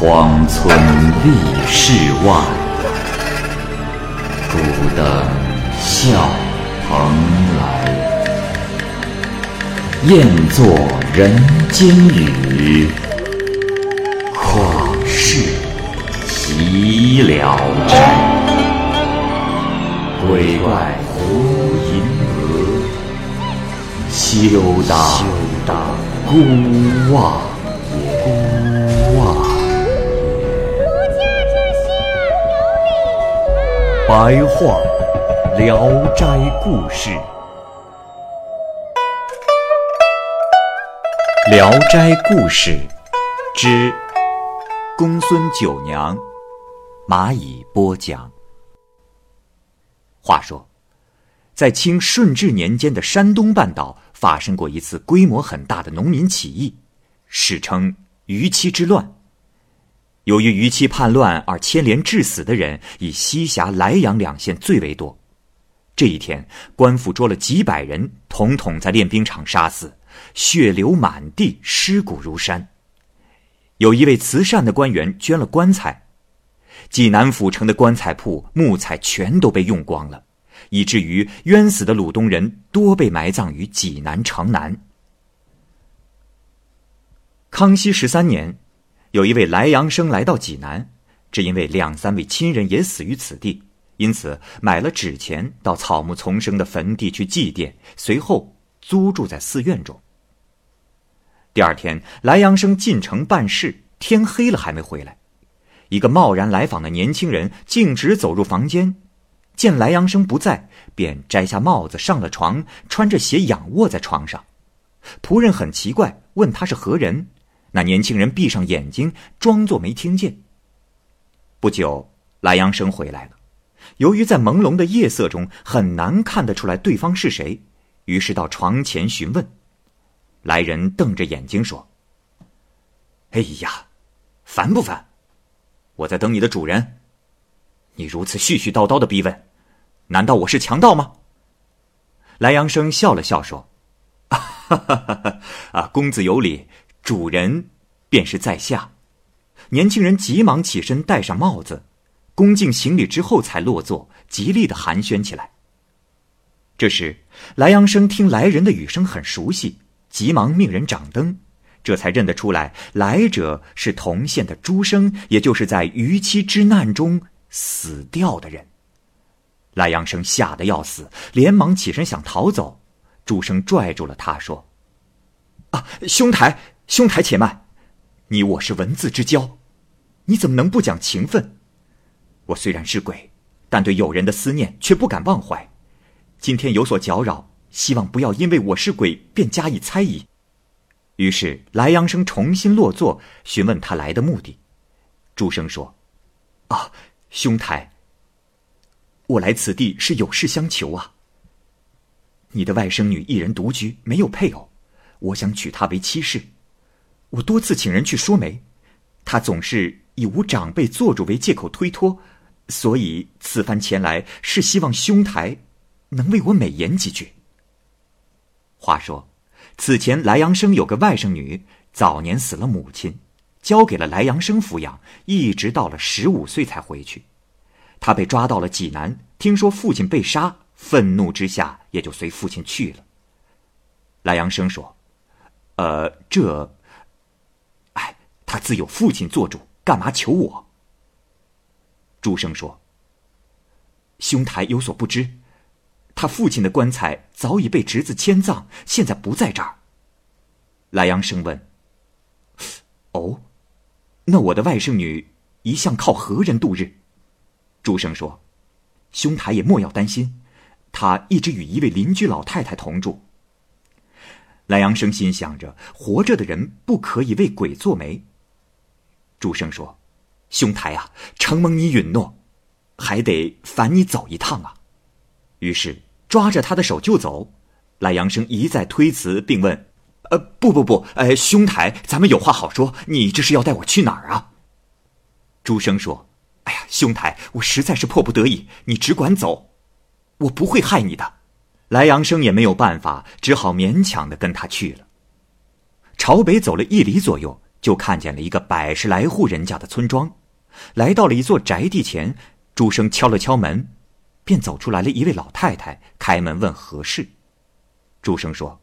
荒村立世外，孤灯笑蓬莱。雁作人间雨，旷世岂了斋。鬼怪胡银娥，休当孤望白话《聊斋故事》，《聊斋故事》之公孙九娘，蚂蚁播讲。话说，在清顺治年间的山东半岛发生过一次规模很大的农民起义，史称“逾期之乱”。由于逾期叛乱而牵连致死的人，以西峡、莱阳两县最为多。这一天，官府捉了几百人，统统在练兵场杀死，血流满地，尸骨如山。有一位慈善的官员捐了棺材。济南府城的棺材铺木材全都被用光了，以至于冤死的鲁东人多被埋葬于济南城南。康熙十三年，有一位莱阳生来到济南，只因为两三位亲人也死于此地，因此买了纸钱到草木丛生的坟地去祭奠，随后租住在寺院中。第二天，莱阳生进城办事，天黑了还没回来。一个贸然来访的年轻人径直走入房间，见莱阳生不在，便摘下帽子上了床，穿着鞋仰卧在床上。仆人很奇怪，问他是何人。那年轻人闭上眼睛，装作没听见。不久，莱阳生回来了。由于在朦胧的夜色中很难看得出来对方是谁，于是到床前询问。来人瞪着眼睛说：“哎呀，烦不烦？”我在等你的主人。你如此絮絮叨叨的逼问，难道我是强盗吗？莱阳生笑了笑说：“啊，公子有礼，主人便是在下。”年轻人急忙起身，戴上帽子，恭敬行礼之后才落座，极力的寒暄起来。这时，莱阳生听来人的语声很熟悉，急忙命人掌灯。这才认得出来，来者是同县的朱生，也就是在逾期之难中死掉的人。莱阳生吓得要死，连忙起身想逃走，朱生拽住了他，说：“啊，兄台，兄台且慢，你我是文字之交，你怎么能不讲情分？我虽然是鬼，但对友人的思念却不敢忘怀。今天有所搅扰，希望不要因为我是鬼便加以猜疑。”于是莱阳生重新落座，询问他来的目的。朱生说：“啊，兄台，我来此地是有事相求啊。你的外甥女一人独居，没有配偶，我想娶她为妻室。我多次请人去说媒，他总是以无长辈做主为借口推脱，所以此番前来是希望兄台能为我美言几句。”话说。此前，莱阳生有个外甥女，早年死了母亲，交给了莱阳生抚养，一直到了十五岁才回去。他被抓到了济南，听说父亲被杀，愤怒之下也就随父亲去了。莱阳生说：“呃，这……他自有父亲做主，干嘛求我？”朱生说：“兄台有所不知。”他父亲的棺材早已被侄子迁葬，现在不在这儿。莱阳生问：“哦，那我的外甥女一向靠何人度日？”朱生说：“兄台也莫要担心，她一直与一位邻居老太太同住。”莱阳生心想着，活着的人不可以为鬼做媒。朱生说：“兄台啊，承蒙你允诺，还得烦你走一趟啊。”于是。抓着他的手就走，赖阳生一再推辞，并问：“呃，不不不，呃，兄台，咱们有话好说。你这是要带我去哪儿啊？”朱生说：“哎呀，兄台，我实在是迫不得已，你只管走，我不会害你的。”莱阳生也没有办法，只好勉强的跟他去了。朝北走了一里左右，就看见了一个百十来户人家的村庄。来到了一座宅地前，朱生敲了敲门，便走出来了一位老太太，开门问何事。朱生说：“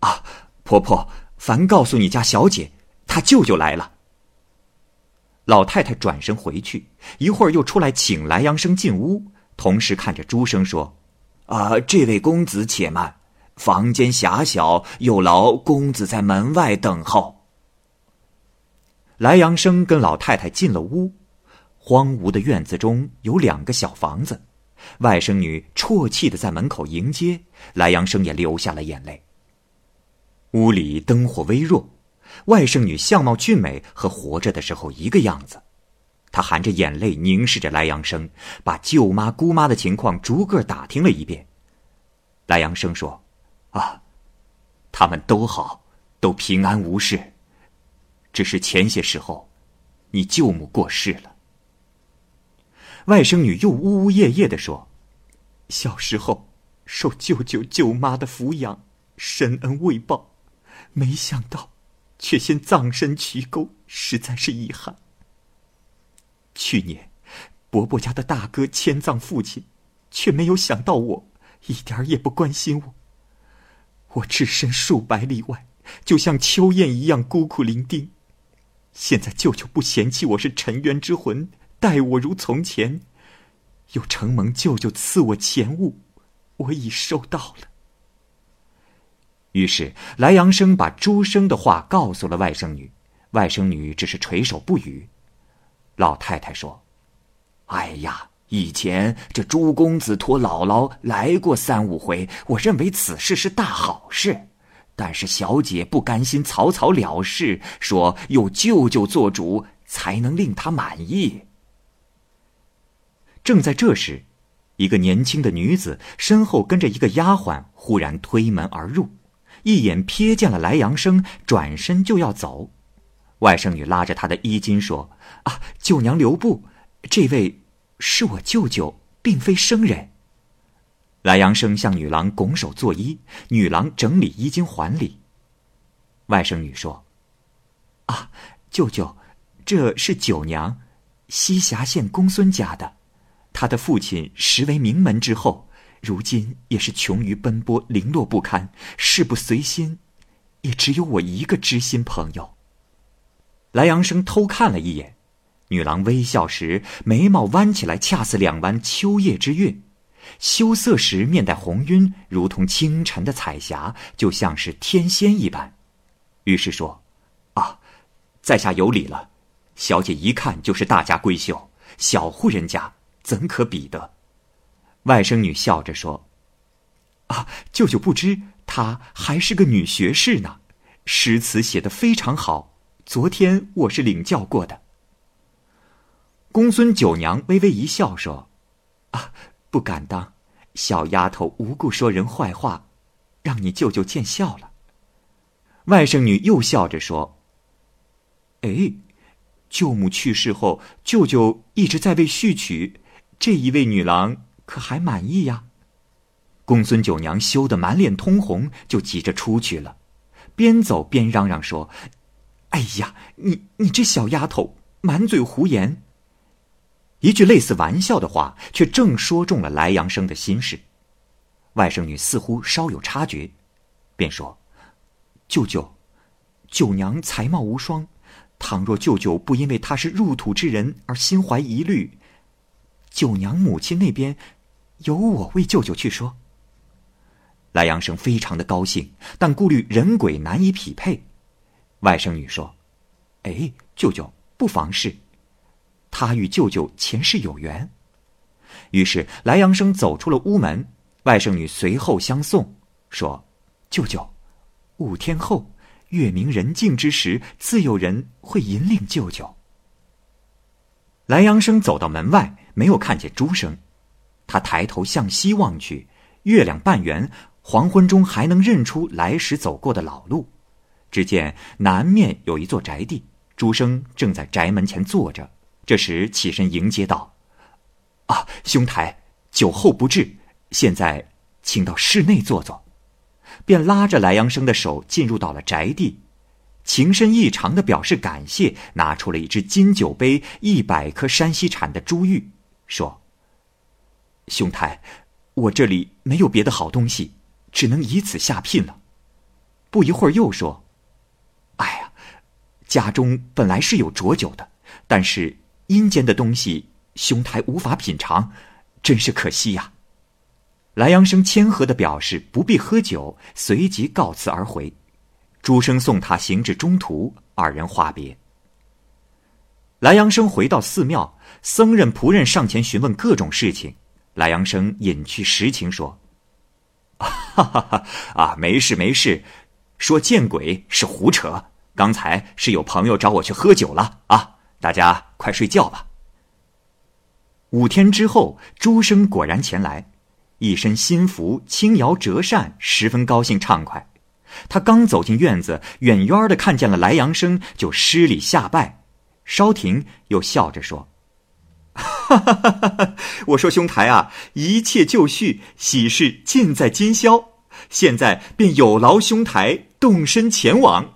啊，婆婆，烦告诉你家小姐，她舅舅来了。”老太太转身回去，一会儿又出来请来阳生进屋，同时看着朱生说：“啊，这位公子且慢，房间狭小，有劳公子在门外等候。”莱阳生跟老太太进了屋，荒芜的院子中有两个小房子，外甥女啜泣的在门口迎接，莱阳生也流下了眼泪。屋里灯火微弱。外甥女相貌俊美，和活着的时候一个样子。她含着眼泪凝视着莱阳生，把舅妈、姑妈的情况逐个打听了一遍。莱阳生说：“啊，他们都好，都平安无事。只是前些时候，你舅母过世了。”外甥女又呜呜咽咽的说：“小时候受舅舅舅妈的抚养，深恩未报，没想到。”却先葬身渠沟，实在是遗憾。去年，伯伯家的大哥迁葬父亲，却没有想到我，一点也不关心我。我置身数百里外，就像秋雁一样孤苦伶仃。现在舅舅不嫌弃我是尘冤之魂，待我如从前，又承蒙舅舅赐我钱物，我已收到了。于是，来阳生把朱生的话告诉了外甥女，外甥女只是垂首不语。老太太说：“哎呀，以前这朱公子托姥姥来过三五回，我认为此事是大好事。但是小姐不甘心草草了事，说有舅舅做主才能令她满意。”正在这时，一个年轻的女子身后跟着一个丫鬟，忽然推门而入。一眼瞥见了来阳生，转身就要走。外甥女拉着她的衣襟说：“啊，舅娘留步，这位是我舅舅，并非生人。”莱阳生向女郎拱手作揖，女郎整理衣襟还礼。外甥女说：“啊，舅舅，这是九娘，西峡县公孙家的，她的父亲实为名门之后。”如今也是穷于奔波，零落不堪，事不随心，也只有我一个知心朋友。莱阳生偷看了一眼，女郎微笑时眉毛弯起来，恰似两弯秋叶之月；羞涩时面带红晕，如同清晨的彩霞，就像是天仙一般。于是说：“啊，在下有礼了。小姐一看就是大家闺秀，小户人家怎可比得？”外甥女笑着说：“啊，舅舅不知，她还是个女学士呢，诗词写得非常好。昨天我是领教过的。”公孙九娘微微一笑说：“啊，不敢当，小丫头无故说人坏话，让你舅舅见笑了。”外甥女又笑着说：“哎，舅母去世后，舅舅一直在为续娶这一位女郎。”可还满意呀？公孙九娘羞得满脸通红，就急着出去了，边走边嚷嚷说：“哎呀，你你这小丫头，满嘴胡言！”一句类似玩笑的话，却正说中了来阳生的心事。外甥女似乎稍有察觉，便说：“舅舅，九娘才貌无双，倘若舅舅不因为她是入土之人而心怀疑虑，九娘母亲那边……”由我为舅舅去说。莱阳生非常的高兴，但顾虑人鬼难以匹配。外甥女说：“哎，舅舅不妨事，他与舅舅前世有缘。”于是莱阳生走出了屋门，外甥女随后相送，说：“舅舅，五天后月明人静之时，自有人会引领舅舅。”莱阳生走到门外，没有看见朱生。他抬头向西望去，月亮半圆，黄昏中还能认出来时走过的老路。只见南面有一座宅地，朱生正在宅门前坐着。这时起身迎接道：“啊，兄台，酒后不至，现在请到室内坐坐。”便拉着莱阳生的手进入到了宅地。情深意长的表示感谢，拿出了一只金酒杯、一百颗山西产的珠玉，说：“兄台，我这里没有别的好东西，只能以此下聘了。”不一会儿又说：“哎呀，家中本来是有浊酒的，但是阴间的东西，兄台无法品尝，真是可惜呀。”莱阳生谦和的表示不必喝酒，随即告辞而回。朱生送他行至中途，二人话别。莱阳生回到寺庙，僧人仆人上前询问各种事情，莱阳生隐去实情说：“哈哈哈，啊，没事没事，说见鬼是胡扯。刚才是有朋友找我去喝酒了啊，大家快睡觉吧。”五天之后，朱生果然前来。一身新服，轻摇折扇，十分高兴畅快。他刚走进院子，远远的看见了来阳生，就施礼下拜。稍停，又笑着说：“哈哈哈哈我说兄台啊，一切就绪，喜事尽在今宵。现在便有劳兄台动身前往。”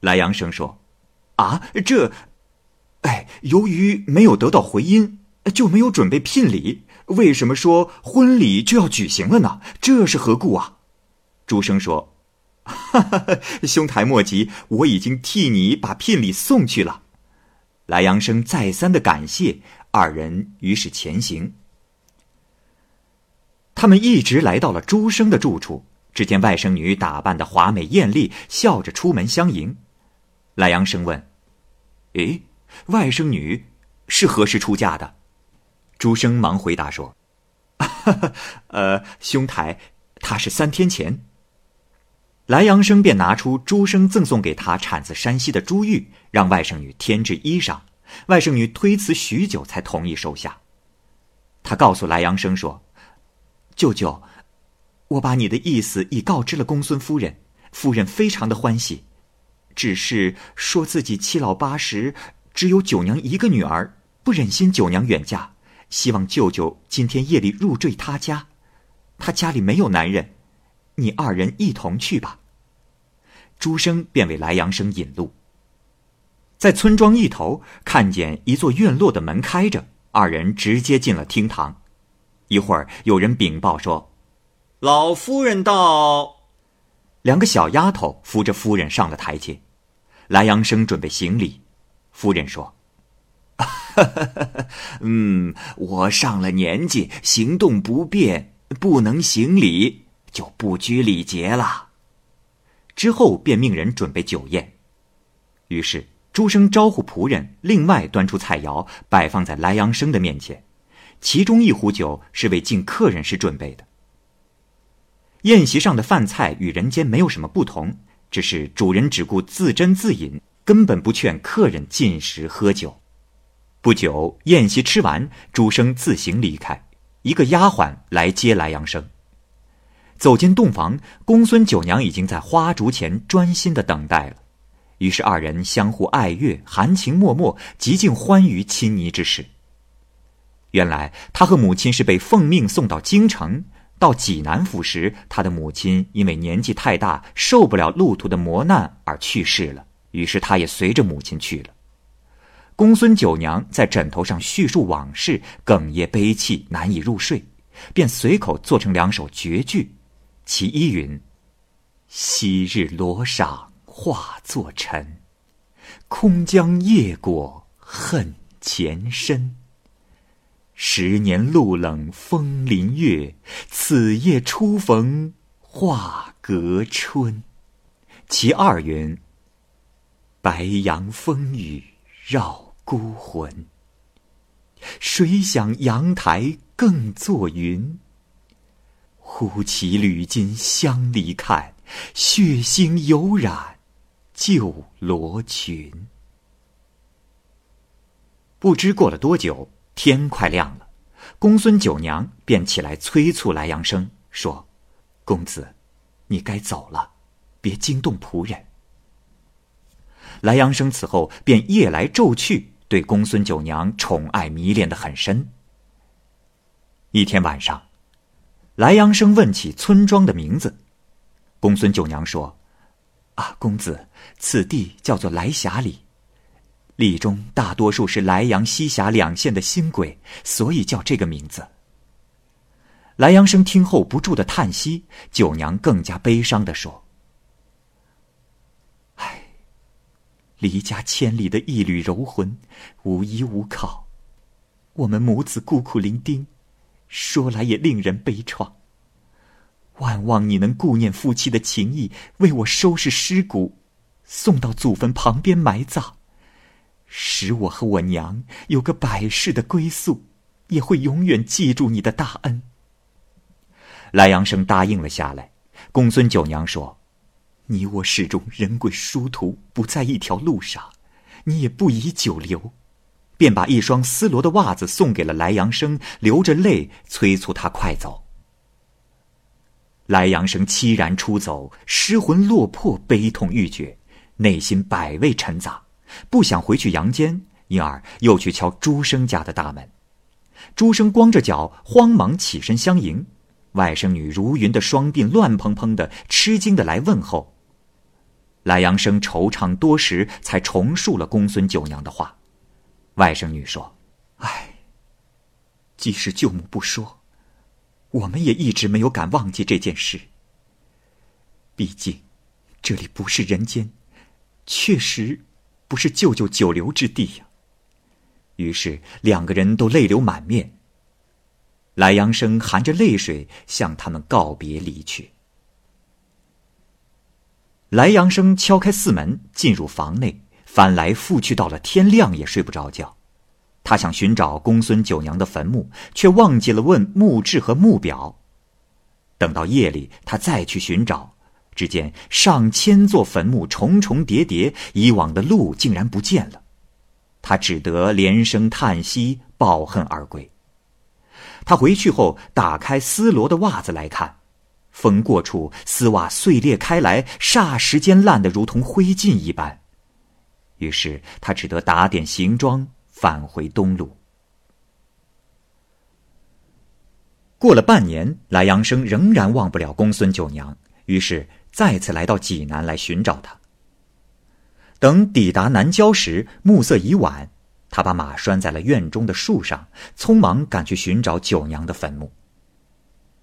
来阳生说：“啊，这……哎，由于没有得到回音，就没有准备聘礼。”为什么说婚礼就要举行了呢？这是何故啊？朱生说：“哈哈，兄台莫急，我已经替你把聘礼送去了。”莱阳生再三的感谢，二人于是前行。他们一直来到了朱生的住处，只见外甥女打扮的华美艳丽，笑着出门相迎。莱阳生问：“诶，外甥女是何时出嫁的？”朱生忙回答说：“ 呃，兄台，他是三天前。”莱阳生便拿出朱生赠送给他产自山西的珠玉，让外甥女添置衣裳。外甥女推辞许久，才同意收下。他告诉莱阳生说：“舅舅，我把你的意思已告知了公孙夫人，夫人非常的欢喜，只是说自己七老八十，只有九娘一个女儿，不忍心九娘远嫁。”希望舅舅今天夜里入赘他家，他家里没有男人，你二人一同去吧。朱生便为莱阳生引路，在村庄一头看见一座院落的门开着，二人直接进了厅堂。一会儿有人禀报说：“老夫人到。”两个小丫头扶着夫人上了台阶，莱阳生准备行礼，夫人说。嗯，我上了年纪，行动不便，不能行礼，就不拘礼节了。之后便命人准备酒宴。于是朱生招呼仆人，另外端出菜肴，摆放在莱阳生的面前。其中一壶酒是为敬客人时准备的。宴席上的饭菜与人间没有什么不同，只是主人只顾自斟自饮，根本不劝客人进食喝酒。不久，宴席吃完，朱生自行离开。一个丫鬟来接来阳生。走进洞房，公孙九娘已经在花烛前专心的等待了。于是二人相互爱乐，含情脉脉，极尽欢愉亲昵之事。原来他和母亲是被奉命送到京城，到济南府时，他的母亲因为年纪太大，受不了路途的磨难而去世了。于是他也随着母亲去了。公孙九娘在枕头上叙述往事，哽咽悲泣，难以入睡，便随口做成两首绝句。其一云：“昔日罗裳化作尘，空将夜果恨前身。十年路冷风林月，此夜初逢画阁春。”其二云：“白杨风雨绕。”孤魂，谁想阳台更作云？忽起缕巾相离看，血腥犹染旧罗裙。不知过了多久，天快亮了，公孙九娘便起来催促来阳生说：“公子，你该走了，别惊动仆人。”莱阳生此后便夜来昼去。对公孙九娘宠爱迷恋的很深。一天晚上，莱阳生问起村庄的名字，公孙九娘说：“啊，公子，此地叫做莱霞里，里中大多数是莱阳、西峡两县的新鬼，所以叫这个名字。”莱阳生听后不住的叹息，九娘更加悲伤的说：“离家千里的一缕柔魂，无依无靠，我们母子孤苦伶仃，说来也令人悲怆。万望你能顾念夫妻的情谊，为我收拾尸骨，送到祖坟旁边埋葬，使我和我娘有个百世的归宿，也会永远记住你的大恩。”莱阳生答应了下来。公孙九娘说：“你我始终人鬼殊途，不在一条路上，你也不宜久留。”便把一双丝罗的袜子送给了莱阳生，流着泪催促他快走。莱阳生凄然出走，失魂落魄，悲痛欲绝，内心百味陈杂，不想回去阳间，因而又去敲朱生家的大门。朱生光着脚，慌忙起身相迎。外甥女如云的双鬓乱蓬蓬的，吃惊的来问候。莱阳生惆怅多时，才重述了公孙九娘的话。外甥女说：“唉，即使舅母不说，我们也一直没有敢忘记这件事。毕竟，这里不是人间，确实不是舅舅久留之地呀。”于是两个人都泪流满面。莱阳生含着泪水向他们告别，离去。莱阳生敲开寺门，进入房内，翻来覆去，到了天亮也睡不着觉。他想寻找公孙九娘的坟墓，却忘记了问墓志和墓表。等到夜里，他再去寻找，只见上千座坟墓重重叠叠，以往的路竟然不见了。他只得连声叹息，抱恨而归。他回去后，打开丝罗的袜子来看，风过处，丝袜碎裂开来，霎时间烂得如同灰烬一般。于是他只得打点行装，返回东路。过了半年，莱阳生仍然忘不了公孙九娘，于是再次来到济南来寻找她。等抵达南郊时，暮色已晚。他把马拴在了院中的树上，匆忙赶去寻找九娘的坟墓。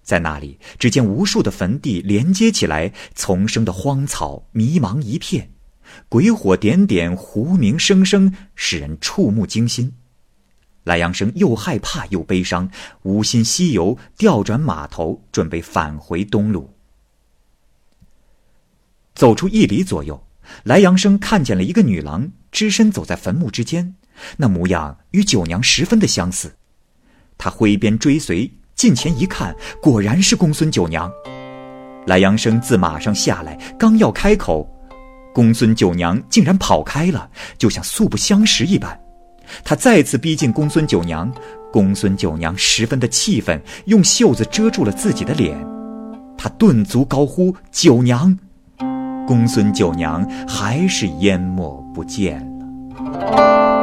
在那里，只见无数的坟地连接起来，丛生的荒草迷茫一片，鬼火点点，狐鸣声声，使人触目惊心。莱阳生又害怕又悲伤，无心西游，调转马头，准备返回东路。走出一里左右，莱阳生看见了一个女郎，只身走在坟墓之间。那模样与九娘十分的相似，他挥鞭追随，近前一看，果然是公孙九娘。莱阳生自马上下来，刚要开口，公孙九娘竟然跑开了，就像素不相识一般。他再次逼近公孙九娘，公孙九娘十分的气愤，用袖子遮住了自己的脸。他顿足高呼：“九娘！”公孙九娘还是淹没不见了。